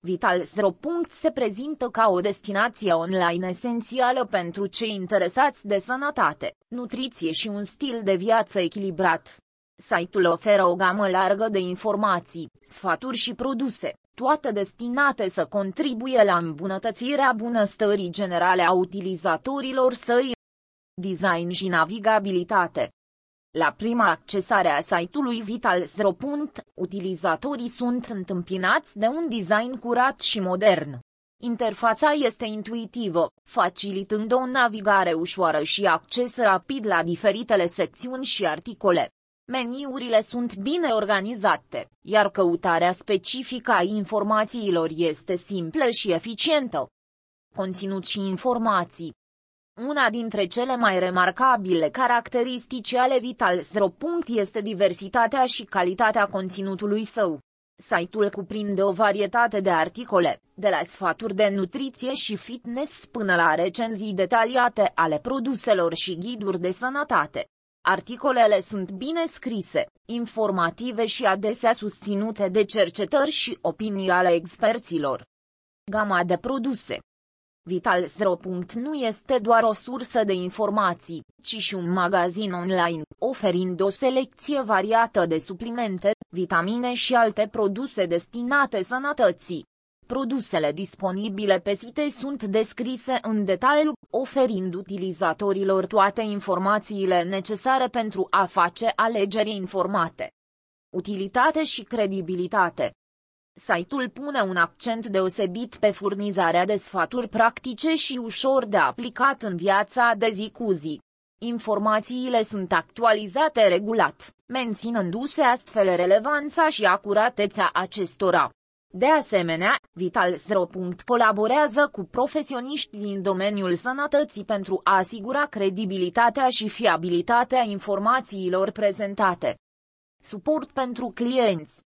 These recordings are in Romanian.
Vital Zero. se prezintă ca o destinație online esențială pentru cei interesați de sănătate, nutriție și un stil de viață echilibrat. Site-ul oferă o gamă largă de informații, sfaturi și produse, toate destinate să contribuie la îmbunătățirea bunăstării generale a utilizatorilor săi. Design și navigabilitate la prima accesare a site-ului Vital Zero. Utilizatorii sunt întâmpinați de un design curat și modern. Interfața este intuitivă, facilitând o navigare ușoară și acces rapid la diferitele secțiuni și articole. Meniurile sunt bine organizate, iar căutarea specifică a informațiilor este simplă și eficientă. Conținut și informații una dintre cele mai remarcabile caracteristici ale Vital Zero. este diversitatea și calitatea conținutului său. Site-ul cuprinde o varietate de articole, de la sfaturi de nutriție și fitness până la recenzii detaliate ale produselor și ghiduri de sănătate. Articolele sunt bine scrise, informative și adesea susținute de cercetări și opinii ale experților. Gama de produse Vital Zero. Nu este doar o sursă de informații, ci și un magazin online, oferind o selecție variată de suplimente, vitamine și alte produse destinate sănătății. Produsele disponibile pe site sunt descrise în detaliu, oferind utilizatorilor toate informațiile necesare pentru a face alegeri informate. Utilitate și credibilitate Site-ul pune un accent deosebit pe furnizarea de sfaturi practice și ușor de aplicat în viața de zi cu zi. Informațiile sunt actualizate regulat, menținându-se astfel relevanța și acuratețea acestora. De asemenea, Vital Zero. colaborează cu profesioniști din domeniul sănătății pentru a asigura credibilitatea și fiabilitatea informațiilor prezentate. Suport pentru clienți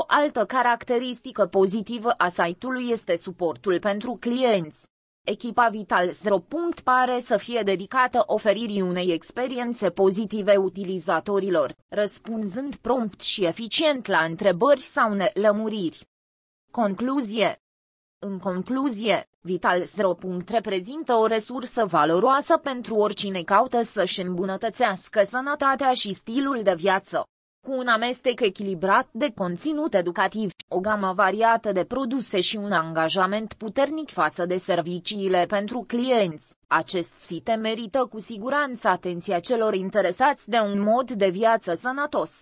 o altă caracteristică pozitivă a site-ului este suportul pentru clienți. Echipa Vital Zero. pare să fie dedicată oferirii unei experiențe pozitive utilizatorilor, răspunzând prompt și eficient la întrebări sau nelămuriri. Concluzie În concluzie, Vital Zero. reprezintă o resursă valoroasă pentru oricine caută să-și îmbunătățească sănătatea și stilul de viață cu un amestec echilibrat de conținut educativ, o gamă variată de produse și un angajament puternic față de serviciile pentru clienți. Acest site merită cu siguranță atenția celor interesați de un mod de viață sănătos.